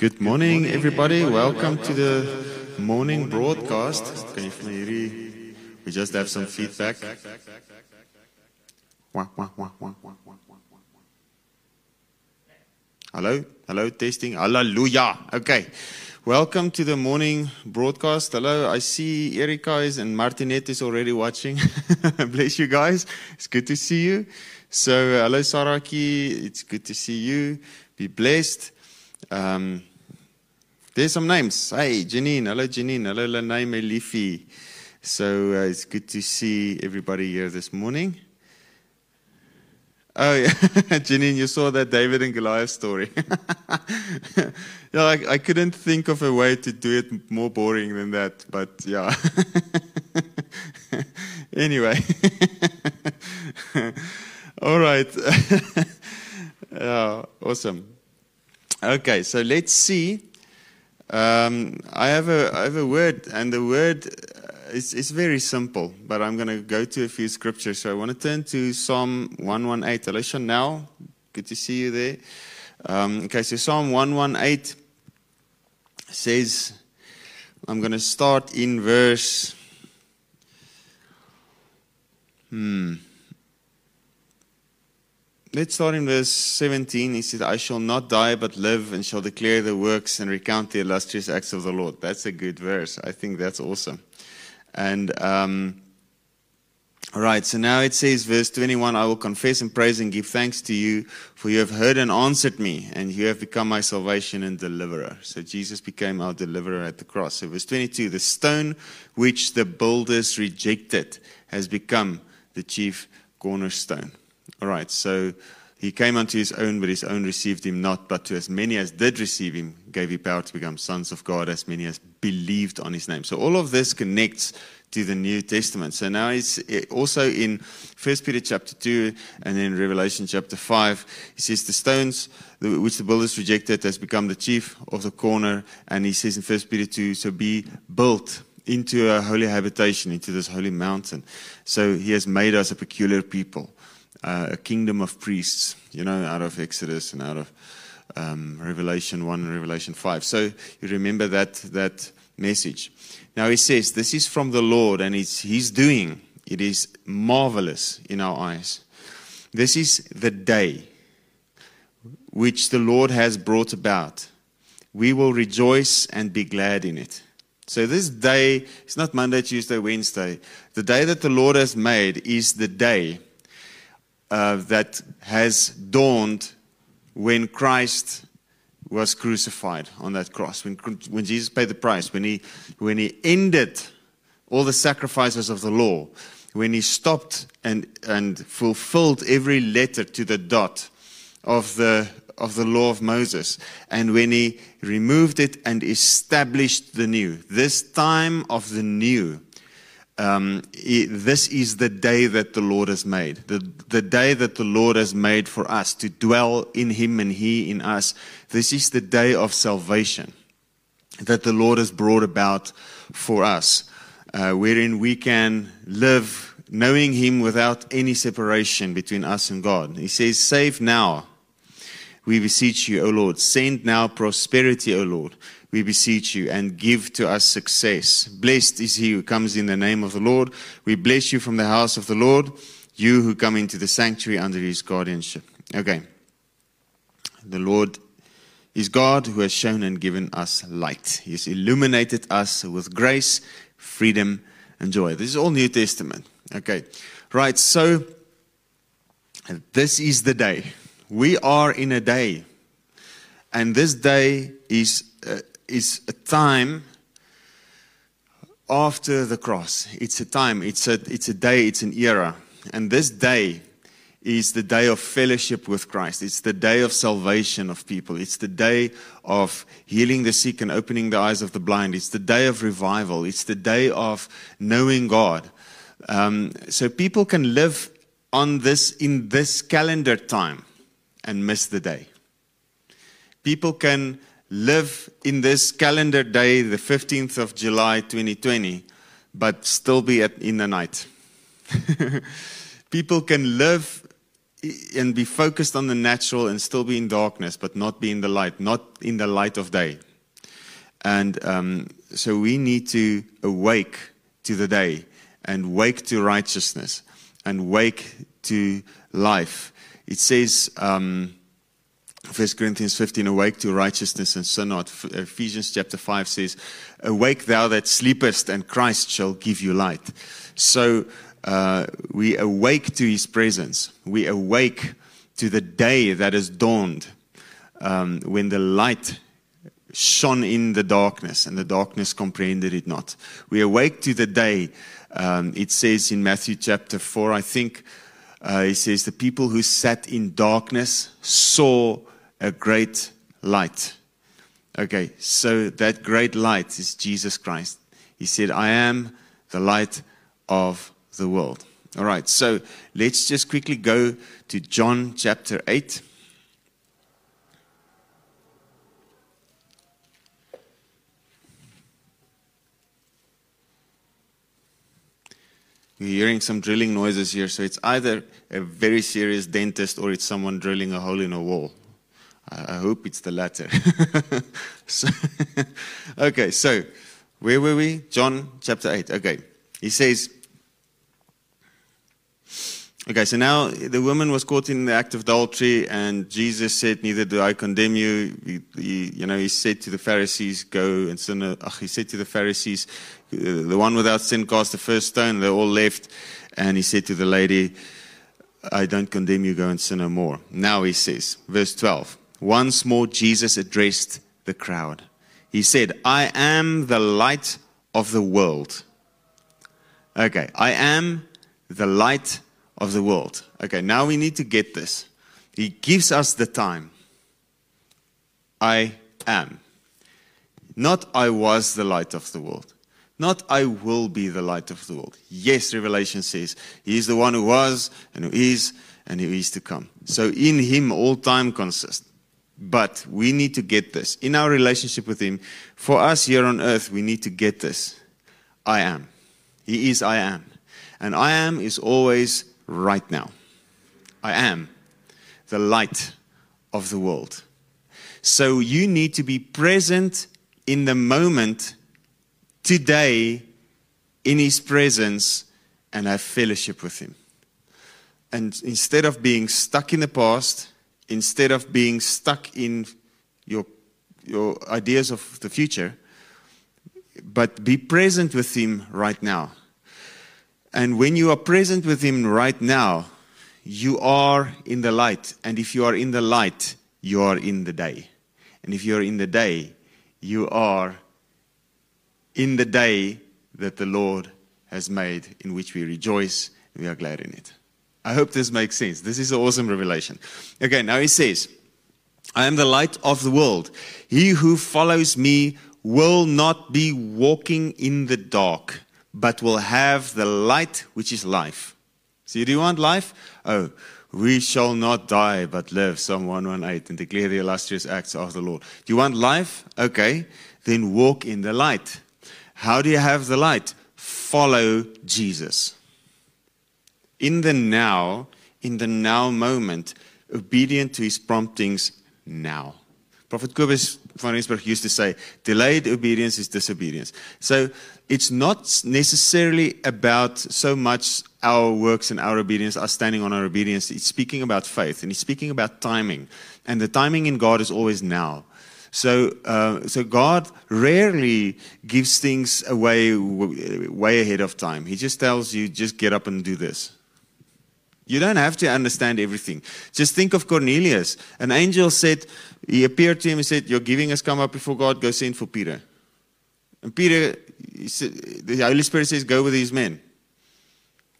Good morning, everybody. Welcome to the morning broadcast. Kan jy vir my hierdie we just have some feedback. Hello, hello, testing. Hallelujah. Okay. Welcome to the morning broadcast. Hello, I see Erika is and Martinette is already watching. Bless you guys. It's good to see you. So, hello, Saraki. It's good to see you. Be blessed. Um, there's some names. Hey, Janine. Hello, Janine. Hello, Lanai Melifi. So, uh, it's good to see everybody here this morning. Oh, yeah. Janine, you saw that David and Goliath story. yeah, I, I couldn't think of a way to do it more boring than that, but yeah. anyway. All right. yeah, awesome. Okay, so let's see. Um, I have a I have a word, and the word is is very simple, but I'm going to go to a few scriptures. So I want to turn to Psalm 118. Hello, Chanel. Good to see you there. Um, okay, so Psalm 118 says, I'm going to start in verse. Hmm. Let's start in verse 17. He said, I shall not die but live and shall declare the works and recount the illustrious acts of the Lord. That's a good verse. I think that's awesome. And, um, all right, so now it says, verse 21 I will confess and praise and give thanks to you, for you have heard and answered me, and you have become my salvation and deliverer. So Jesus became our deliverer at the cross. So, verse 22 The stone which the builders rejected has become the chief cornerstone. All right, so he came unto his own, but his own received him not. But to as many as did receive him, gave he power to become sons of God, as many as believed on his name. So all of this connects to the New Testament. So now it's eh, also in 1 Peter chapter 2 and then Revelation chapter 5. He says, The stones which the builders rejected has become the chief of the corner. And he says in 1 Peter 2, So be built into a holy habitation, into this holy mountain. So he has made us a peculiar people uh, a kingdom of priests, you know, out of Exodus and out of um, Revelation 1 and Revelation 5. So you remember that, that message. Now he says, This is from the Lord, and it's He's doing. It is marvelous in our eyes. This is the day which the Lord has brought about. We will rejoice and be glad in it. So this day, it's not Monday, Tuesday, Wednesday. The day that the Lord has made is the day uh, that has dawned when Christ was crucified on that cross, when, when Jesus paid the price, when he, when he ended all the sacrifices of the law, when he stopped and, and fulfilled every letter to the dot of the, of the law of Moses, and when he removed it and established the new. This time of the new um, this is the day that the Lord has made, the, the day that the Lord has made for us to dwell in Him and He in us. This is the day of salvation that the Lord has brought about for us, uh, wherein we can live knowing Him without any separation between us and God. He says, Save now, we beseech you, O Lord. Send now prosperity, O Lord we beseech you, and give to us success. Blessed is he who comes in the name of the Lord. We bless you from the house of the Lord, you who come into the sanctuary under his guardianship. Okay. The Lord is God who has shown and given us light. He has illuminated us with grace, freedom, and joy. This is all New Testament. Okay. Right. So, this is the day. We are in a day. And this day is uh, is a time after the cross. It's a time, it's a, it's a day, it's an era. And this day is the day of fellowship with Christ. It's the day of salvation of people. It's the day of healing the sick and opening the eyes of the blind. It's the day of revival. It's the day of knowing God. Um, so people can live on this in this calendar time and miss the day. People can live in this calendar day, the 15th of July 2020, but still be at, in the night. People can live and be focused on the natural and still be in darkness, but not be in the light, not in the light of day. And um, so we need to awake to the day and wake to righteousness and wake to life. It says, um, 1 Corinthians 15, awake to righteousness and sin not. Ephesians chapter 5 says, Awake thou that sleepest, and Christ shall give you light. So uh, we awake to his presence. We awake to the day that has dawned um, when the light shone in the darkness and the darkness comprehended it not. We awake to the day. Um, it says in Matthew chapter 4, I think, uh, it says, The people who sat in darkness saw a great light. Okay, so that great light is Jesus Christ. He said, I am the light of the world. All right, so let's just quickly go to John chapter 8. We're hearing some drilling noises here, so it's either a very serious dentist or it's someone drilling a hole in a wall. I hope it's the latter. so, okay, so where were we? John chapter 8. Okay. He says, Okay, so now the woman was caught in the act of adultery, and Jesus said, Neither do I condemn you. He, he, you know, he said to the Pharisees, Go and sin. Uh, he said to the Pharisees, The one without sin cast the first stone. They all left. And he said to the lady, I don't condemn you, go and sin no more. Now he says, verse 12, once more Jesus addressed the crowd. He said, I am the light of the world. Okay, I am the light of the world. Okay, now we need to get this. He gives us the time. I am. Not I was the light of the world. Not I will be the light of the world. Yes, Revelation says He is the one who was and who is and who is to come. So in Him all time consists. But we need to get this. In our relationship with Him, for us here on earth, we need to get this. I am. He is I am. And I am is always right now. I am the light of the world. So you need to be present in the moment today in His presence and have fellowship with Him. And instead of being stuck in the past, instead of being stuck in your, your ideas of the future, but be present with Him right now. And when you are present with Him right now, you are in the light. And if you are in the light, you are in the day. And if you are in the day, you are in the day that the Lord has made, in which we rejoice and we are glad in it. I hope this makes sense. This is an awesome revelation. Okay, now he says, I am the light of the world. He who follows me will not be walking in the dark but will have the light which is life. So, do you want life? Oh, we shall not die but live, Psalm 118, and declare the illustrious acts of the Lord. Do you want life? Okay, then walk in the light. How do you have the light? Follow Jesus. In the now, in the now moment, obedient to his promptings now. Prophet Kobus van Rensburg used to say, delayed obedience is disobedience. So it's not necessarily about so much our works and our obedience, us standing on our obedience. It's speaking about faith and it's speaking about timing. And the timing in God is always now. So, uh, so God rarely gives things away way ahead of time. He just tells you, just get up and do this. You don't have to understand everything. Just think of Cornelius. An angel said, he appeared to him and said, Your giving has come up before God, go send for Peter. And Peter, said, the Holy Spirit says, Go with these men.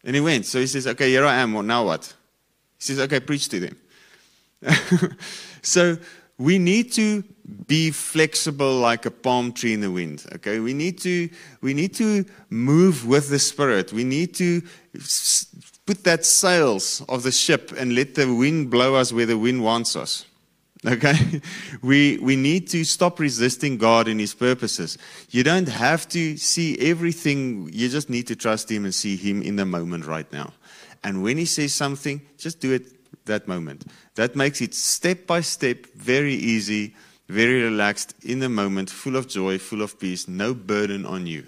And he went. So he says, Okay, here I am. Well, now what? He says, Okay, preach to them. so we need to be flexible like a palm tree in the wind. Okay, we need to we need to move with the Spirit. We need to put that sails of the ship and let the wind blow us where the wind wants us. Okay? We, we need to stop resisting God and His purposes. You don't have to see everything, you just need to trust Him and see Him in the moment right now. And when He says something, just do it that moment. That makes it step by step, very easy, very relaxed, in the moment, full of joy, full of peace, no burden on you.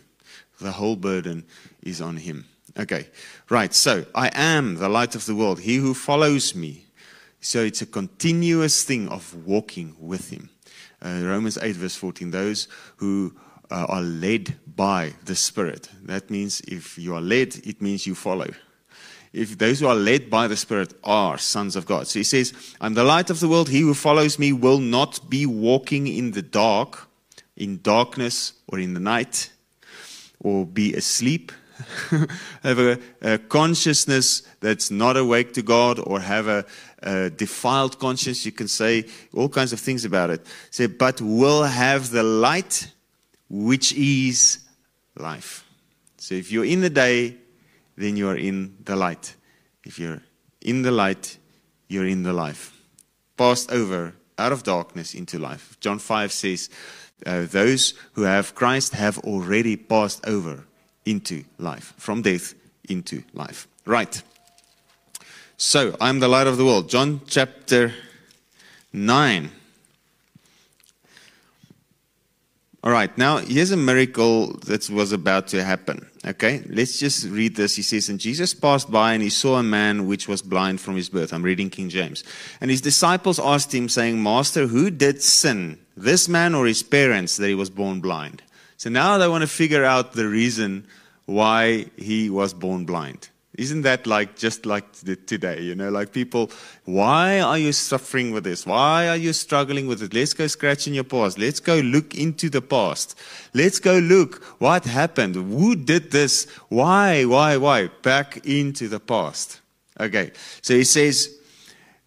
The whole burden is on Him. Okay, right. So, I am the light of the world. He who follows me. So, it's a continuous thing of walking with Him. Uh, Romans 8, verse 14. Those who uh, are led by the Spirit. That means if you are led, it means you follow. If those who are led by the Spirit are sons of God. So he says, I'm the light of the world. He who follows me will not be walking in the dark, in darkness or in the night, or be asleep. have a, a, consciousness that's not awake to God, or have a, a, defiled conscience. You can say all kinds of things about it. Say, but will have the light which is life. So if you're in the day, then you are in the light. If you're in the light, you're in the life. Passed over out of darkness into life. John 5 says, uh, Those who have Christ have already passed over into life, from death into life. Right. So, I'm the light of the world. John chapter 9. All right, now here's a miracle that was about to happen. Okay, let's just read this. He says, And Jesus passed by and he saw a man which was blind from his birth. I'm reading King James. And his disciples asked him, saying, Master, who did sin, this man or his parents, that he was born blind? So now they want to figure out the reason why he was born blind. Isn't that like just like today? You know, like people, why are you suffering with this? Why are you struggling with it? Let's go scratch in your past. Let's go look into the past. Let's go look what happened. Who did this? Why, why, why? Back into the past. Okay. So he says,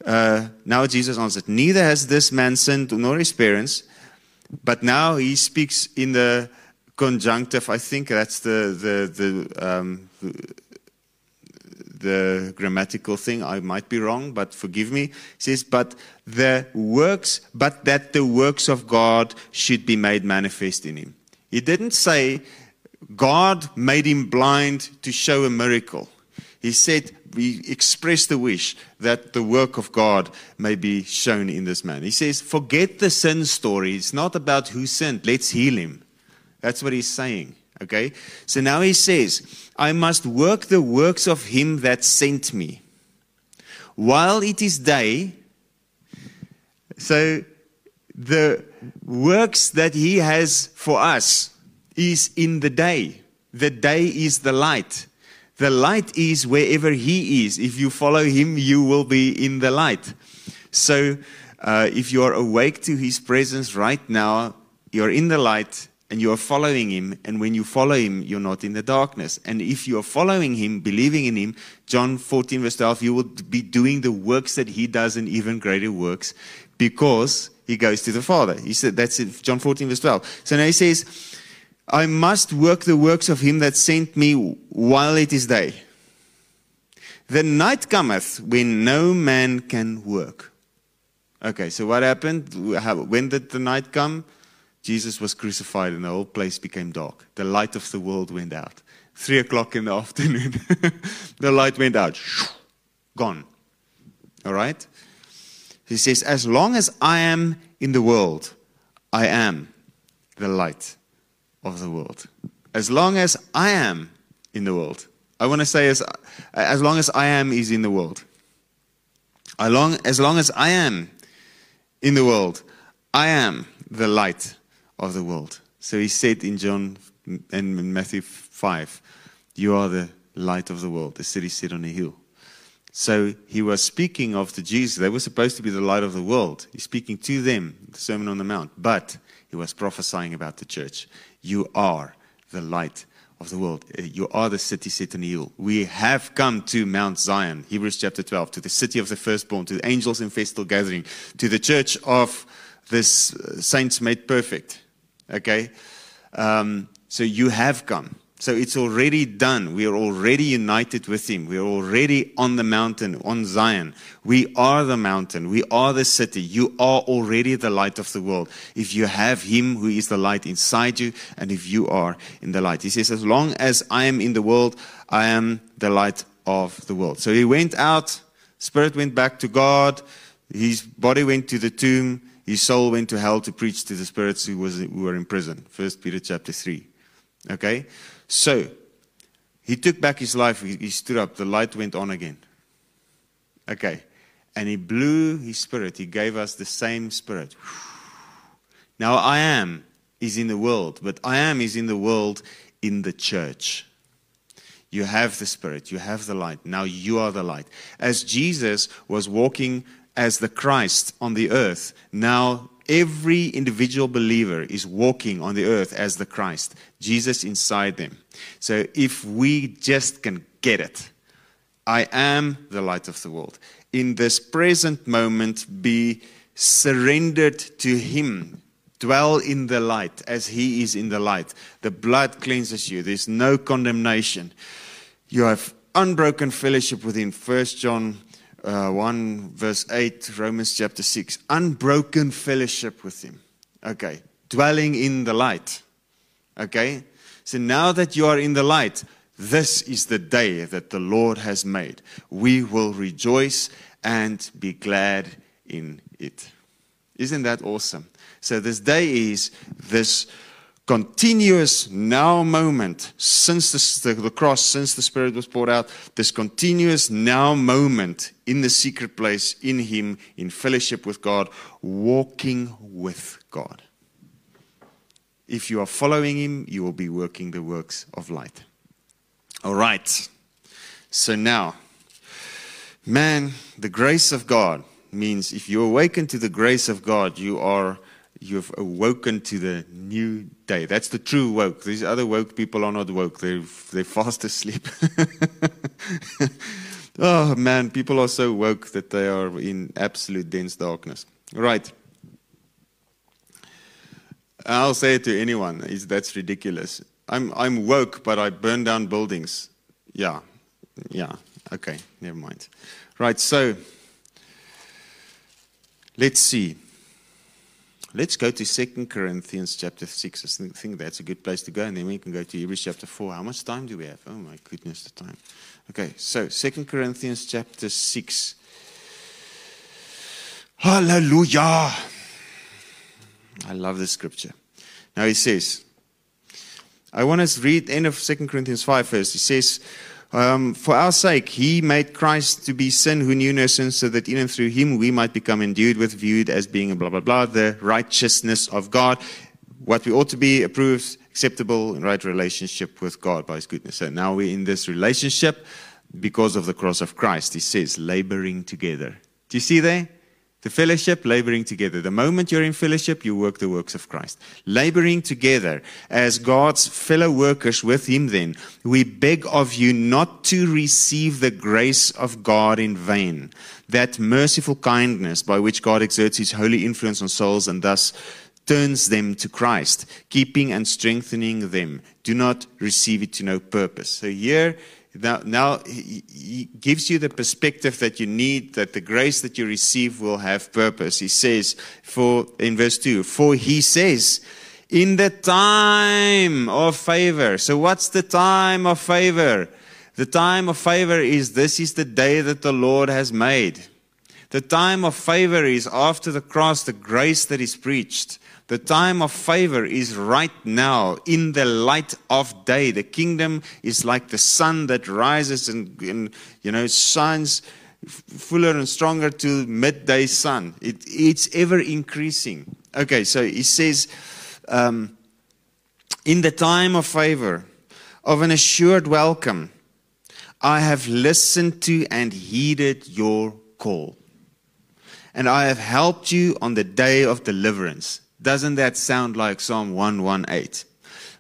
uh, now Jesus answered, Neither has this man sinned nor his parents, but now he speaks in the conjunctive. I think that's the, the, the, um, the the grammatical thing. I might be wrong, but forgive me. It says, but the works, but that the works of God should be made manifest in him. He didn't say God made him blind to show a miracle. He said, he expressed the wish that the work of God may be shown in this man. He says, forget the sin story. It's not about who sinned. Let's heal him. That's what he's saying. Okay? So now he says, I must work the works of him that sent me. While it is day, so the works that he has for us is in the day. The day is the light. The light is wherever he is. If you follow him, you will be in the light. So uh, if you are awake to his presence right now, you're in the light and you are following him, and when you follow him, you're not in the darkness. And if you are following him, believing in him, John 14, verse 12, you will be doing the works that he does and even greater works because he goes to the Father. He said, that's it, John 14, verse 12. So now he says, I must work the works of him that sent me while it is day. The night cometh when no man can work. Okay, so what happened? When did the night come? Jesus was crucified and the whole place became dark. The light of the world went out. Three o'clock in the afternoon, the light went out. Gone. All right? He says, As long as I am in the world, I am the light of the world. As long as I am in the world. I want to say, as, as long as I am is in the world. As long, as long as I am in the world, I am the light of the world. So he said in John and Matthew 5, You are the light of the world, the city set on a hill. So he was speaking of the Jesus. They were supposed to be the light of the world. He's speaking to them, the Sermon on the Mount. But he was prophesying about the church. You are the light of the world. Uh, you are the city set on a hill. We have come to Mount Zion, Hebrews chapter 12, to the city of the firstborn, to the angels in festal gathering, to the church of this uh, saints made perfect. Okay? Um, so you have come. So it's already done. We are already united with Him. We are already on the mountain, on Zion. We are the mountain. We are the city. You are already the light of the world. If you have Him who is the light inside you, and if you are in the light. He says, As long as I am in the world, I am the light of the world. So He went out Spirit went back to God. His body went to the tomb. His soul went to hell to preach to the spirits who, was, who were in prison. First Peter chapter 3. Okay? So, he took back his life. He, he stood up. The light went on again. Okay. And he blew his spirit. He gave us the same spirit. Now, I am is in the world, but I am is in the world in the church. You have the Spirit, you have the light. Now you are the light. As Jesus was walking as the Christ on the earth, now every individual believer is walking on the earth as the Christ, Jesus inside them. So if we just can get it, I am the light of the world. In this present moment, be surrendered to Him. Dwell in the light as He is in the light. The blood cleanses you, there's no condemnation. You have unbroken fellowship within 1 John uh, 1, verse 8, Romans chapter 6. Unbroken fellowship with Him. Okay. Dwelling in the light. Okay. So now that you are in the light, this is the day that the Lord has made. We will rejoice and be glad in it. Isn't that awesome? So, this day is this continuous now moment since the, the, cross, since the Spirit was poured out, this continuous now moment in the secret place, in Him, in fellowship with God, walking with God. If you are following Him, you will be working the works of light. All right. So now, man, the grace of God means if you awaken to the grace of God, you are you've awoken to the new day. That's the true woke. These other woke people are not woke. They're, they're fast asleep. oh, man, people are so woke that they are in absolute dense darkness. Right. I'll say it to anyone. Is that's ridiculous. I'm, I'm woke, but I burn down buildings. Yeah. Yeah. Okay. Never mind. Right. So let's see. Let's go to 2 Corinthians chapter 6. I think that's a good place to go, and then we can go to Hebrews chapter 4. How much time do we have? Oh, my goodness, the time. Okay, so 2 Corinthians chapter 6. Hallelujah! I love this scripture. Now he says, I want to read end of 2 Corinthians 5 first. He says, um, for our sake, he made Christ to be sin who knew no sin, so that in and through him we might become endued with, viewed as being blah, blah, blah, the righteousness of God, what we ought to be, approved, acceptable, right relationship with God by his goodness. So now we're in this relationship because of the cross of Christ. He says, laboring together. Do you see there? The fellowship, laboring together. The moment you're in fellowship, you work the works of Christ. Laboring together as God's fellow workers with Him, then, we beg of you not to receive the grace of God in vain, that merciful kindness by which God exerts His holy influence on souls and thus turns them to Christ, keeping and strengthening them. Do not receive it to no purpose. So here, now, now he, gives you the perspective that you need, that the grace that you receive will have purpose. He says, for in verse 2, for he says, in the time of favor. So what's the time of favor? The time of favor is this is the day that the Lord has made. The time of favor is after the cross, the grace that is preached. The time of favor is right now in the light of day. The kingdom is like the sun that rises and, and you know shines fuller and stronger to midday sun. It, it's ever increasing. Okay, so he says, um, in the time of favor, of an assured welcome, I have listened to and heeded your call. And I have helped you on the day of deliverance. Doesn't that sound like Psalm 118?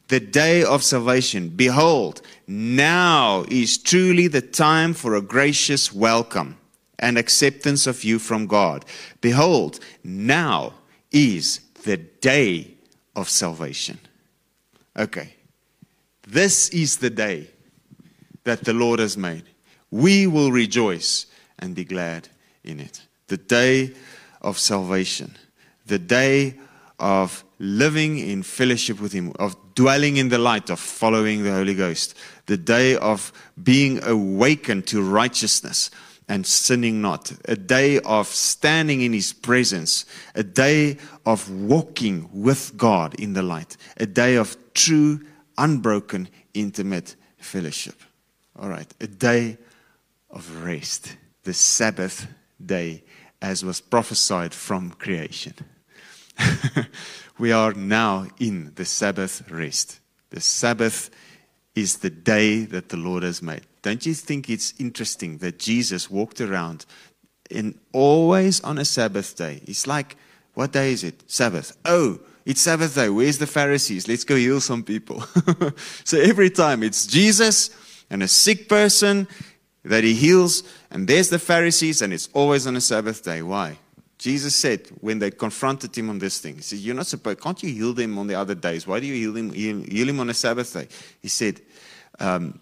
The day of salvation. Behold, now is truly the time for a gracious welcome and acceptance of you from God. Behold, now is the day of salvation. Okay. This is the day that the Lord has made. We will rejoice and be glad in it. The day of salvation. The day of living in fellowship with Him, of dwelling in the light, of following the Holy Ghost, the day of being awakened to righteousness, and sinning not, a day of standing in His presence, a day of walking with God in the light, a day of true, unbroken, intimate fellowship. All right, a day of rest, the Sabbath day, as was prophesied from creation. we are now in the Sabbath rest. The Sabbath is the day that the Lord has made. Don't you think it's interesting that Jesus walked around and always on a Sabbath day? It's like, what day is it? Sabbath. Oh, it's Sabbath day. Where's the Pharisees? Let's go heal some people. so every time it's Jesus and a sick person that he heals, and there's the Pharisees, and it's always on a Sabbath day. Why? Jesus said when they confronted him on this thing, he said, You're not supposed, can't you heal them on the other days? Why do you heal him, heal him on a Sabbath day? He said, um,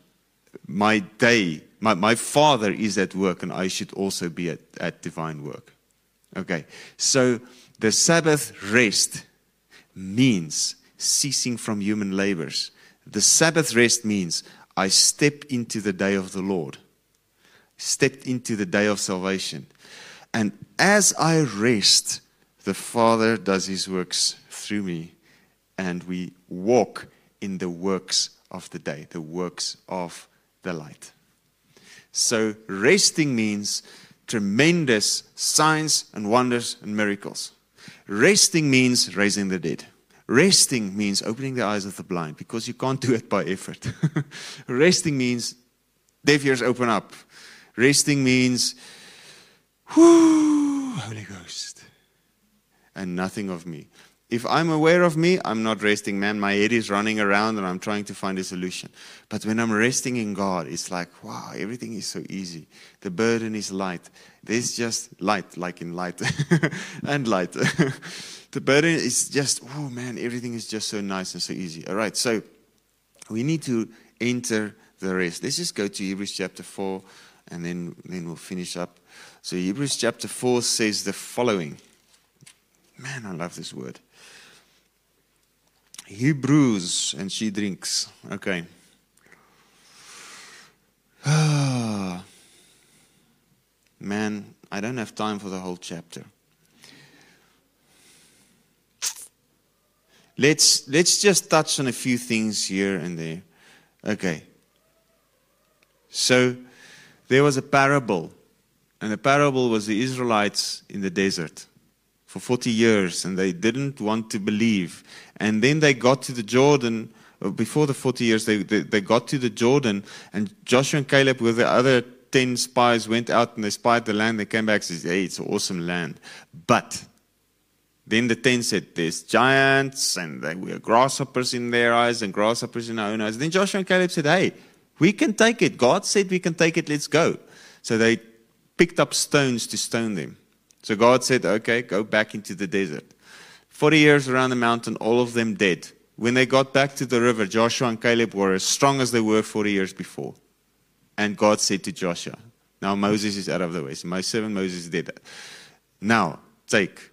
My day, my, my father is at work, and I should also be at, at divine work. Okay, so the Sabbath rest means ceasing from human labors. The Sabbath rest means I step into the day of the Lord, stepped into the day of salvation. And as I rest, the Father does his works through me, and we walk in the works of the day, the works of the light. So, resting means tremendous signs and wonders and miracles. Resting means raising the dead. Resting means opening the eyes of the blind because you can't do it by effort. Resting means deaf ears open up. Resting means Holy Ghost. And nothing of me. If I'm aware of me, I'm not resting, man. My head is running around and I'm trying to find a solution. But when I'm resting in God, it's like, wow, everything is so easy. The burden is light. There's just light, like in light and light. the burden is just, oh man, everything is just so nice and so easy. All right, so we need to enter the rest. Let's just go to Hebrews chapter 4 and then, then we'll finish up. So Hebrews chapter 4 says the following. Man, I love this word. Hebrews, and she drinks. Okay. Man, I don't have time for the whole chapter. Let's, let's just touch on a few things here and there. Okay. So, there was a parable and the parable was the Israelites in the desert for 40 years, and they didn't want to believe. And then they got to the Jordan. Uh, before the 40 years, they, they, they got to the Jordan, and Joshua and Caleb, with the other 10 spies, went out and they spied the land. They came back and said, Hey, it's an awesome land. But then the 10 said, There's giants, and they were grasshoppers in their eyes, and grasshoppers in our own eyes. Then Joshua and Caleb said, Hey, we can take it. God said we can take it. Let's go. So they picked up stones to stone them. So God said, Okay, go back into the desert. 40 years around the mountain, all of them dead. When they got back to the river, Joshua and Caleb were as strong as they were 40 years before. And God said to Joshua, Now Moses is out of the way. So my servant Moses is dead. Now take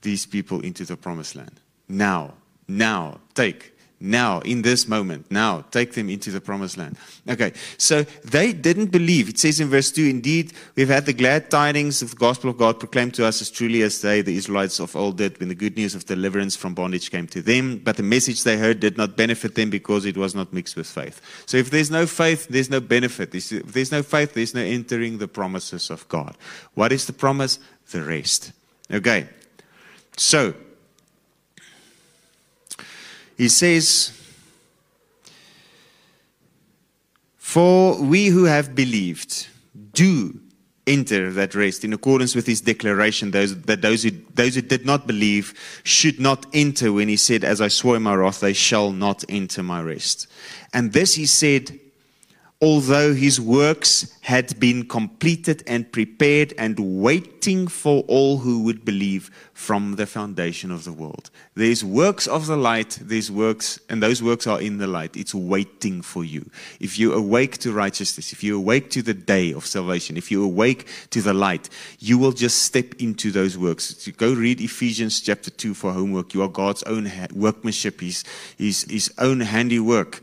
these people into the promised land. Now, now, take now, in this moment, now, take them into the promised land. Okay, so they didn't believe. It says in verse 2 Indeed, we've had the glad tidings of the gospel of God proclaimed to us as truly as they, the Israelites of old, did when the good news of deliverance from bondage came to them. But the message they heard did not benefit them because it was not mixed with faith. So if there's no faith, there's no benefit. If there's no faith, there's no entering the promises of God. What is the promise? The rest. Okay, so he says, For we who have believed do enter that rest in accordance with his declaration those, that those who, those who did not believe should not enter when he said, As I swore in my wrath, they shall not enter my rest. And this he said although his works had been completed and prepared and waiting for all who would believe from the foundation of the world. There's works of the light, there's works, and those works are in the light. It's waiting for you. If you awake to righteousness, if you awake to the day of salvation, if you awake to the light, you will just step into those works. Go read Ephesians chapter 2 for homework. You are God's own workmanship, his, his, his own handiwork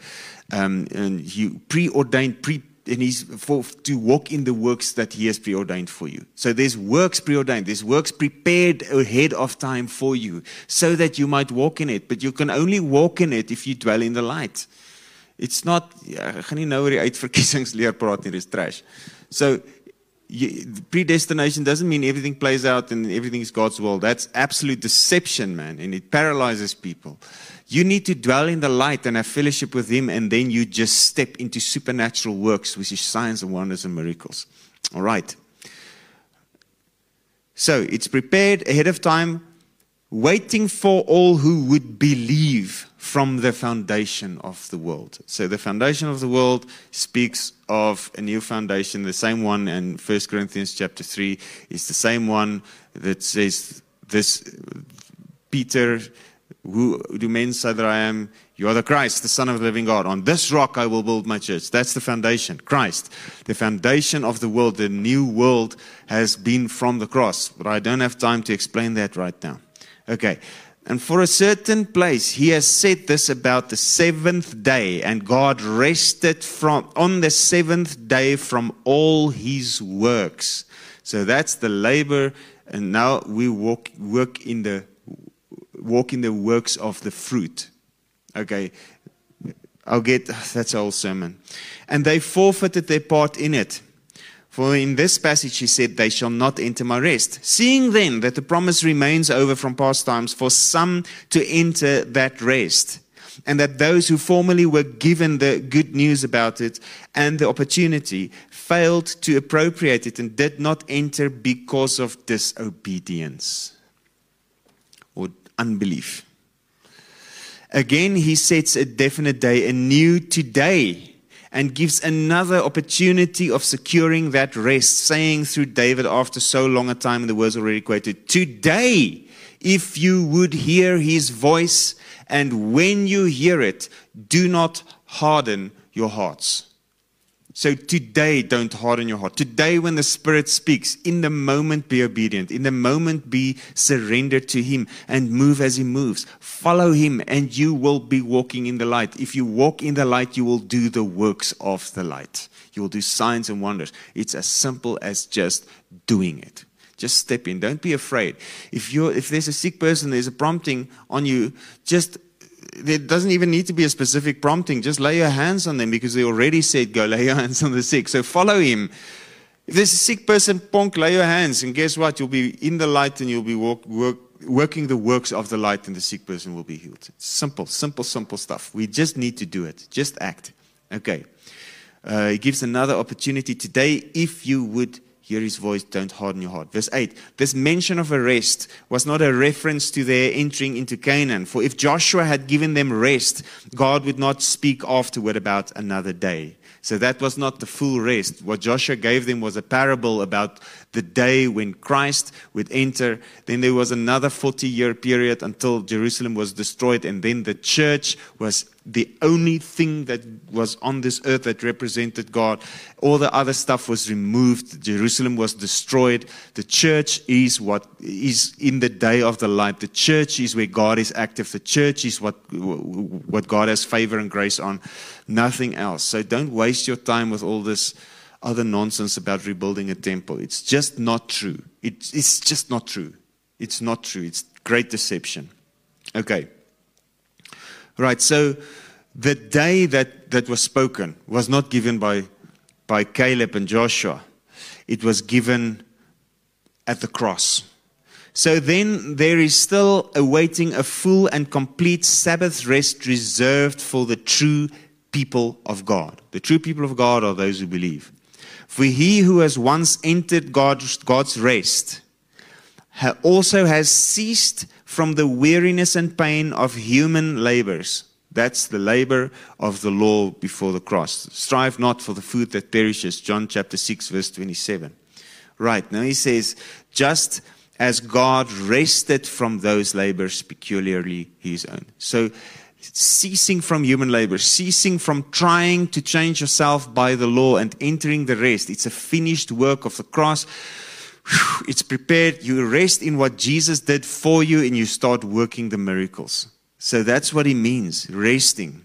um, and he preordained, pre and he's for to walk in the works that he has preordained for you. So there's works preordained, there's works prepared ahead of time for you, so that you might walk in it. But you can only walk in it if you dwell in the light. It's not trash. So predestination doesn't mean everything plays out and everything is God's will. That's absolute deception, man, and it paralyzes people. You need to dwell in the light and have fellowship with Him, and then you just step into supernatural works, which is signs and wonders and miracles. All right. So it's prepared ahead of time, waiting for all who would believe from the foundation of the world. So the foundation of the world speaks of a new foundation. The same one in 1 Corinthians chapter 3 is the same one that says this Peter who do men say that I am? You are the Christ, the Son of the living God. On this rock I will build my church. That's the foundation, Christ. The foundation of the world, the new world, has been from the cross. But I don't have time to explain that right now. Okay. And for a certain place, he has said this about the seventh day, and God rested from on the seventh day from all his works. So that's the labor, and now we walk, work in the walk in the works of the fruit. Okay, I'll get that's a whole sermon. And they forfeited their part in it. For in this passage he said, They shall not enter my rest. Seeing then that the promise remains over from past times for some to enter that rest, and that those who formerly were given the good news about it and the opportunity failed to appropriate it and did not enter because of disobedience unbelief. Again, he sets a definite day, a new today, and gives another opportunity of securing that rest, saying through David after so long a time, the words already quoted, Today, if you would hear his voice, and when you hear it, do not harden your hearts. So today, don't harden your heart. Today, when the Spirit speaks, in the moment be obedient. In the moment be surrendered to Him and move as He moves. Follow Him and you will be walking in the light. If you walk in the light, you will do the works of the light. You will do signs and wonders. It's as simple as just doing it. Just step in. Don't be afraid. If you're, if there's a sick person, there's a prompting on you, just there doesn't even need to be a specific prompting. Just lay your hands on them because they already said, go lay your hands on the sick. So follow him. If there's a sick person, ponk, lay your hands. And guess what? You'll be in the light and you'll be walk, work, working the works of the light and the sick person will be healed. It's simple, simple, simple stuff. We just need to do it. Just act. Okay. Uh, he gives another opportunity today if you would hear his voice, don't harden your heart. Verse 8 This mention of a rest was not a reference to their entering into Canaan. For if Joshua had given them rest, God would not speak afterward about another day. So that was not the full rest. What Joshua gave them was a parable about the day when Christ would enter. Then there was another 40 year period until Jerusalem was destroyed, and then the church was the only thing that was on this earth that represented God. All the other stuff was removed. Jerusalem was destroyed. The church is what is in the day of the light. The church is where God is active. The church is what, what God has favor and grace on. Nothing else. So don't waste your time with all this other nonsense about rebuilding a temple. It's just not true. it's just not true. It's not true. It's great deception. Okay. Right, so the day that, that was spoken was not given by, by Caleb and Joshua, it was given at the cross. So then there is still awaiting a full and complete Sabbath rest reserved for the true people of God. The true people of God are those who believe. For he who has once entered God's, God's rest also has ceased from the weariness and pain of human labors. That's the labor of the law before the cross. Strive not for the food that perishes. John chapter 6, verse 27. Right, now he says, just as God rested from those labors peculiarly his own. So, ceasing from human labor, ceasing from trying to change yourself by the law and entering the rest. It's a finished work of the cross it's prepared. You rest in what Jesus did for you and you start working the miracles. So that's what he means resting.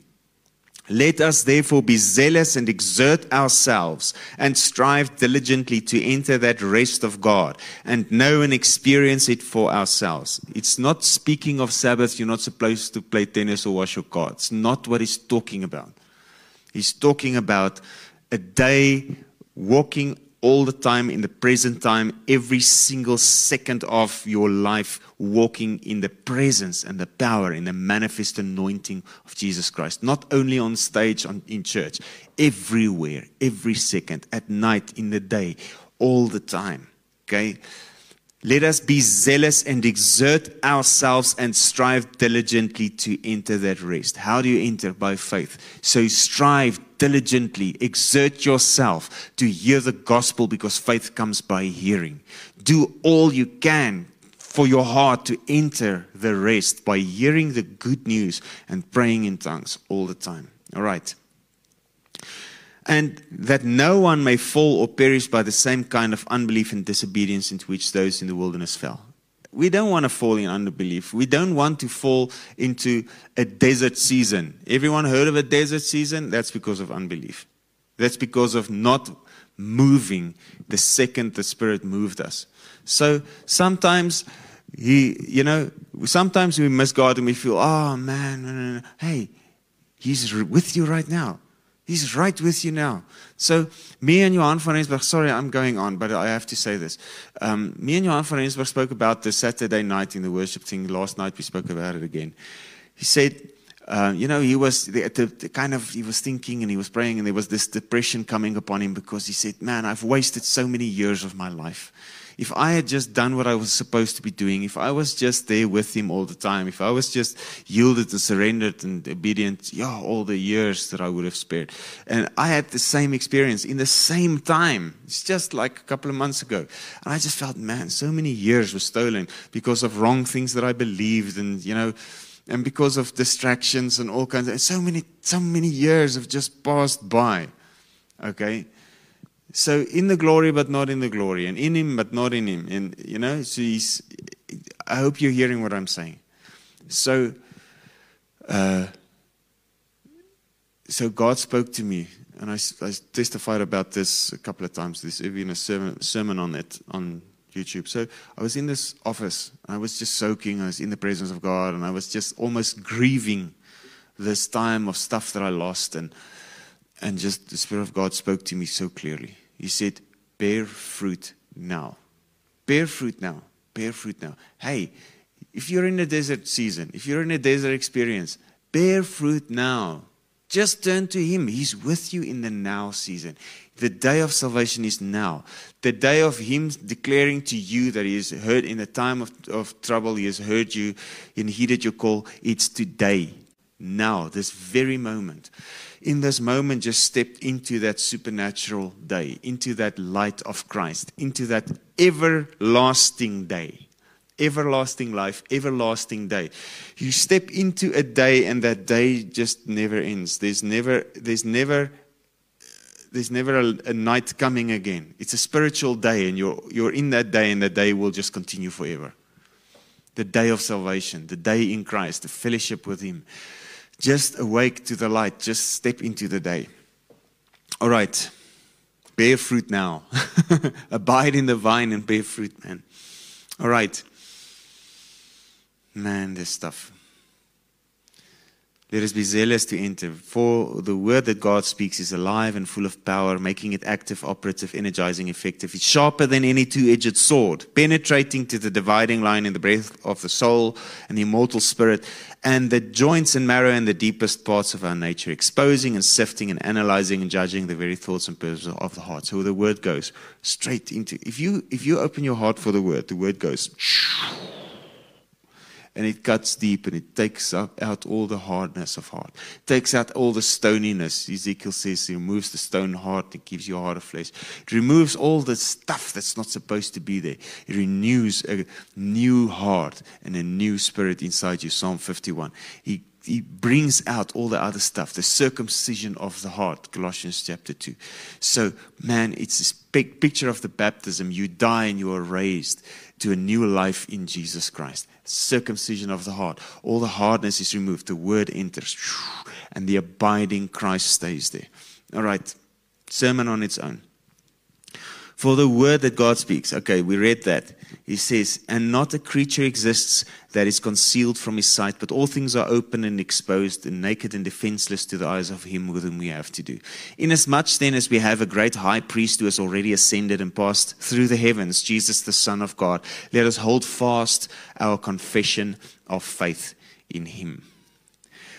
Let us therefore be zealous and exert ourselves and strive diligently to enter that rest of God and know and experience it for ourselves. It's not speaking of Sabbath, you're not supposed to play tennis or wash your car. It's not what he's talking about. He's talking about a day walking all the time in the present time, every single second of your life, walking in the presence and the power in the manifest anointing of Jesus Christ. Not only on stage on, in church, everywhere, every second, at night, in the day, all the time. Okay? Let us be zealous and exert ourselves and strive diligently to enter that rest. How do you enter? By faith. So strive diligently, exert yourself to hear the gospel because faith comes by hearing. Do all you can for your heart to enter the rest by hearing the good news and praying in tongues all the time. All right and that no one may fall or perish by the same kind of unbelief and disobedience into which those in the wilderness fell. We don't want to fall in unbelief. We don't want to fall into a desert season. Everyone heard of a desert season? That's because of unbelief. That's because of not moving the second the Spirit moved us. So sometimes he, you know, sometimes we miss God and we feel, oh man, hey, He's with you right now. He's right with you now. So, me and Johan van Rensburg, sorry, I'm going on, but I have to say this. Um, me and Johan van Rensburg spoke about this Saturday night in the worship thing. Last night we spoke about it again. He said, uh, you know, he was the, the, the, kind of, he was thinking and he was praying, and there was this depression coming upon him because he said, Man, I've wasted so many years of my life if I had just done what I was supposed to be doing, if I was just there with him all the time, if I was just yielded and surrendered and obedient, yeah, all the years that I would have spared. And I had the same experience in the same time. It's just like a couple of months ago. And I just felt, man, so many years were stolen because of wrong things that I believed and, you know, and because of distractions and all kinds of so many so many years have just passed by okay so in the glory, but not in the glory, and in Him, but not in Him. And you know, so he's. I hope you're hearing what I'm saying. So, uh, so God spoke to me, and I, I, testified about this a couple of times. There's even a sermon, sermon on it on YouTube. So I was in this office, I was just soaking. I was in the presence of God, and I was just almost grieving this time of stuff that I lost, and and just the Spirit of God spoke to me so clearly. He said, bear fruit now. Bear fruit now. Bear fruit now. Hey, if you're in a desert season, if you're in a desert experience, bear fruit now. Just turn to Him. He's with you in the now season. The day of salvation is now. The day of Him declaring to you that He has heard in the time of, of trouble, He has heard you and heeded your call. It's today, now, this very moment in this moment just step into that supernatural day, into that light of Christ, into that everlasting day. Everlasting life, everlasting day. You step into a day and that day just never ends. There's never, there's never, there's never a, a night coming again. It's a spiritual day and you're, you're in that day and that day will just continue forever. The day of salvation, the day in Christ, the fellowship with Him. Just awake to the light. Just step into the day. All right. Bear fruit now. Abide in the vine and bear fruit, man. All right. Man, this stuff. Let us be zealous to enter. For the word that God speaks is alive and full of power, making it active, operative, energizing, effective. It's sharper than any two edged sword, penetrating to the dividing line in the breath of the soul and the immortal spirit, and the joints and marrow and the deepest parts of our nature, exposing and sifting and analyzing and judging the very thoughts and purposes of the heart. So the word goes straight into if you if you open your heart for the word, the word goes and it cuts deep and it takes out all the hardness of heart, takes out all the stoniness. Ezekiel says he removes the stone heart and gives you a heart of flesh. It removes all the stuff that's not supposed to be there. It renews a new heart and a new spirit inside you. Psalm 51. He he brings out all the other stuff, the circumcision of the heart, Colossians chapter 2. So, man, it's this big picture of the baptism. You die and you are raised to a new life in Jesus Christ. Circumcision of the heart. All the hardness is removed. The word enters and the abiding Christ stays there. All right, sermon on its own. For the word that God speaks, okay, we read that. He says, And not a creature exists that is concealed from his sight, but all things are open and exposed, and naked and defenseless to the eyes of him with whom we have to do. Inasmuch then as we have a great high priest who has already ascended and passed through the heavens, Jesus the Son of God, let us hold fast our confession of faith in him.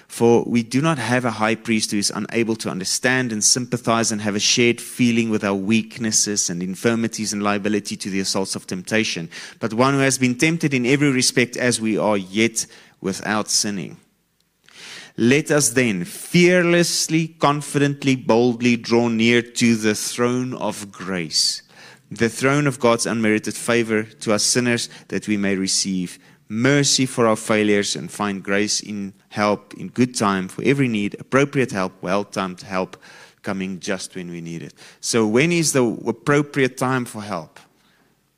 For we do not have a high priest who is unable to understand and sympathize and have a shared feeling with our weaknesses and infirmities and liability to the assaults of temptation, but one who has been tempted in every respect as we are, yet without sinning. Let us then fearlessly, confidently, boldly draw near to the throne of grace, the throne of God's unmerited favor to us sinners, that we may receive mercy for our failures and find grace in help in good time for every need, appropriate help, well timed help coming just when we need it. So, when is the appropriate time for help?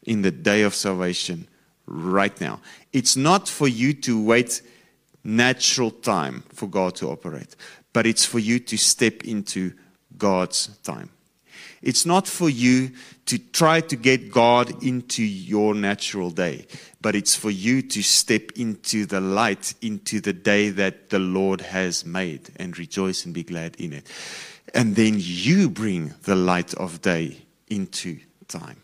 In the day of salvation, right now. It's not for you to wait natural time for God to operate, but it's for you to step into God's time. It's not for you to try to get God into your natural day, but it's for you to step into the light, into the day that the Lord has made, and rejoice and be glad in it. And then you bring the light of day into time.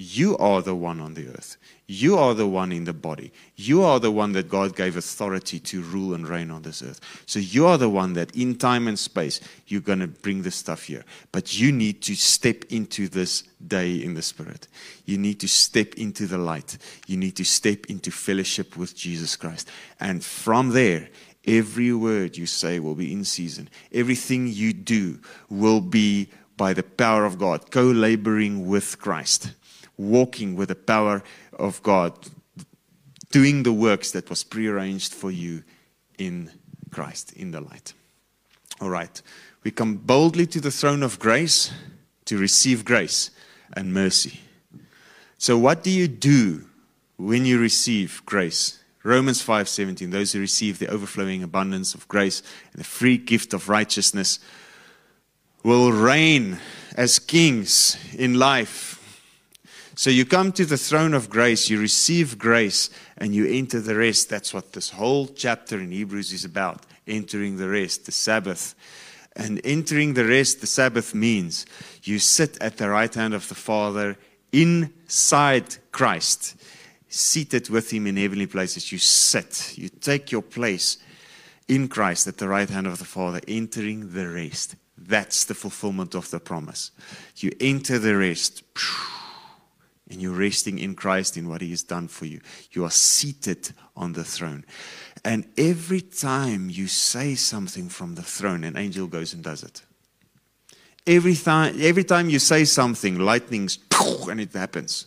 You are the one on the earth. You are the one in the body. You are the one that God gave authority to rule and reign on this earth. So you are the one that in time and space, you're going to bring this stuff here. But you need to step into this day in the Spirit. You need to step into the light. You need to step into fellowship with Jesus Christ. And from there, every word you say will be in season. Everything you do will be by the power of God, co laboring with Christ walking with the power of God, doing the works that was prearranged for you in Christ, in the light. All right. We come boldly to the throne of grace to receive grace and mercy. So what do you do when you receive grace? Romans 5:17 those who receive the overflowing abundance of grace and the free gift of righteousness will reign as kings in life so you come to the throne of grace, you receive grace, and you enter the rest. That's what this whole chapter in Hebrews is about entering the rest, the Sabbath. And entering the rest, the Sabbath means you sit at the right hand of the Father inside Christ, seated with Him in heavenly places. You sit, you take your place in Christ at the right hand of the Father, entering the rest. That's the fulfillment of the promise. You enter the rest and you're resting in Christ in what He has done for you. You are seated on the throne. And every time you say something from the throne, an angel goes and does it. Every time, every time you say something, lightning's and it happens.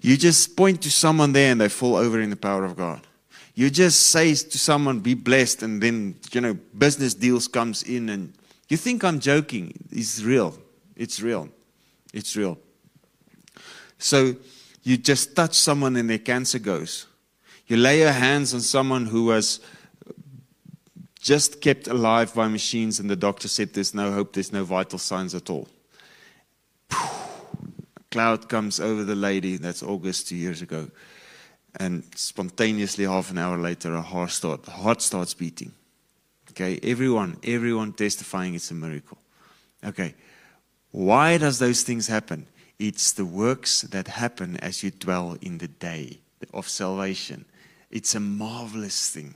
You just point to someone there and they fall over in the power of God. You just say to someone, be blessed, and then, you know, business deals comes in and you think I'm joking. It's real. It's real. It's real. So you just touch someone and their cancer goes. You lay your hands on someone who was just kept alive by machines, and the doctor said there's no hope, there's no vital signs at all. A cloud comes over the lady, that's August two years ago, and spontaneously, half an hour later, a heart, start, heart starts beating. Okay, everyone, everyone testifying it's a miracle. Okay, why does those things happen? It's the works that happen as you dwell in the day of salvation. It's a marvelous thing.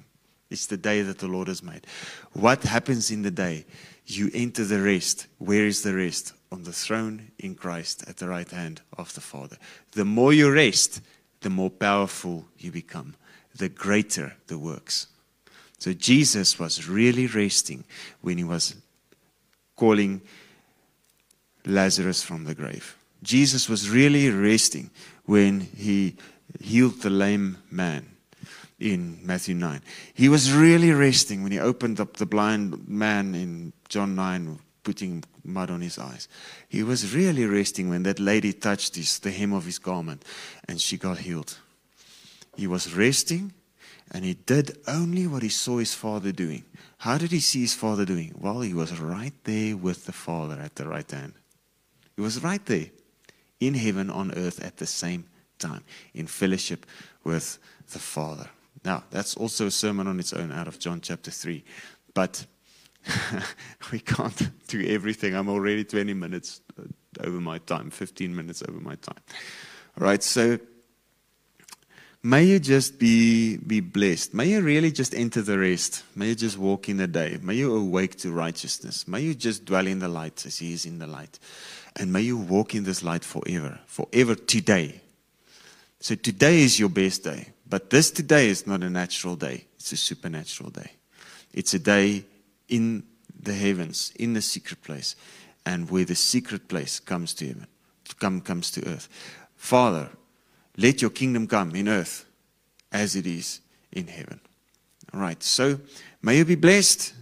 It's the day that the Lord has made. What happens in the day? You enter the rest. Where is the rest? On the throne in Christ at the right hand of the Father. The more you rest, the more powerful you become, the greater the works. So Jesus was really resting when he was calling Lazarus from the grave. Jesus was really resting when he healed the lame man in Matthew 9. He was really resting when he opened up the blind man in John 9, putting mud on his eyes. He was really resting when that lady touched his, the hem of his garment and she got healed. He was resting And he did only what he saw his father doing. How did he see his father doing? Well, he was right there with the father at the right hand. He was right there in heaven, on earth at the same time, in fellowship with the Father. Now, that's also a sermon on its own out of John chapter 3. But we can't do everything. I'm already 20 minutes over my time, 15 minutes over my time. All right, so may you just be, be blessed. May you really just enter the rest. May you just walk in the day. May you awake to righteousness. May you just dwell in the light as He is in the light. And may you walk in this light forever, forever today. So today is your best day. But this today is not a natural day, it's a supernatural day. It's a day in the heavens, in the secret place, and where the secret place comes to heaven, come, comes to earth. Father, let your kingdom come in earth as it is in heaven. All right, so may you be blessed.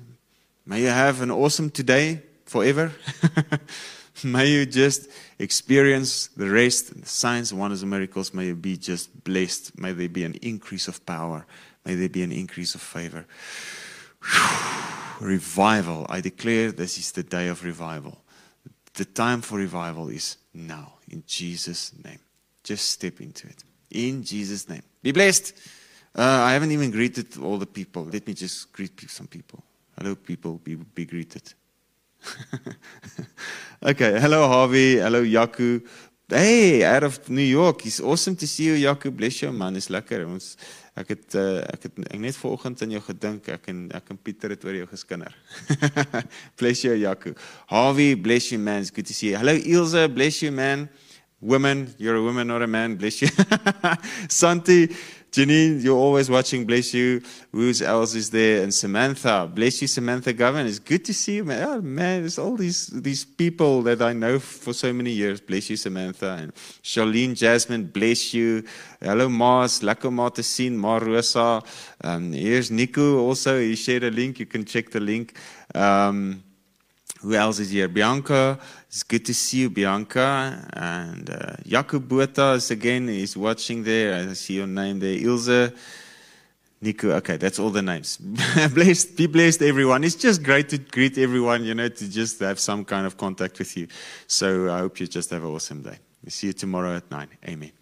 May you have an awesome today forever. May you just experience the rest, the signs, wonders, and miracles. May you be just blessed. May there be an increase of power. May there be an increase of favor. Revival. I declare this is the day of revival. The time for revival is now. In Jesus' name. Just step into it. In Jesus' name. Be blessed. Uh, I haven't even greeted all the people. Let me just greet some people. Hello, people. Be, be greeted. okay, hello Harvey, hello Yaku. Hey, out of New York. It's awesome to see you Yaku. Bless you man, is lekker. Ons ek het uh, ek het ek net vanoggend aan jou gedink. Ek en ek en Pieter het oor jou geskinder. bless you Yaku. Harvey, bless you man. It's good to see you. Hello Ilse, bless you man. Woman, you're a woman not a man. Bless you. Santi Janine, you're always watching. Bless you. Who else is there? And Samantha. Bless you, Samantha Govan. It's good to see you, man. Oh, man, there's all these these people that I know for so many years. Bless you, Samantha. And Charlene Jasmine, bless you. Hello, Mars. Lekker maar Rosa. Um, here's Nico also. He shared a link. You can check the link. Um, who else is here? Bianca. It's good to see you, Bianca. And uh, Jakub Botas again is watching there. I see your name there. Ilse. Nico. Okay, that's all the names. blessed, be blessed, everyone. It's just great to greet everyone, you know, to just have some kind of contact with you. So I hope you just have an awesome day. We'll see you tomorrow at 9. Amen.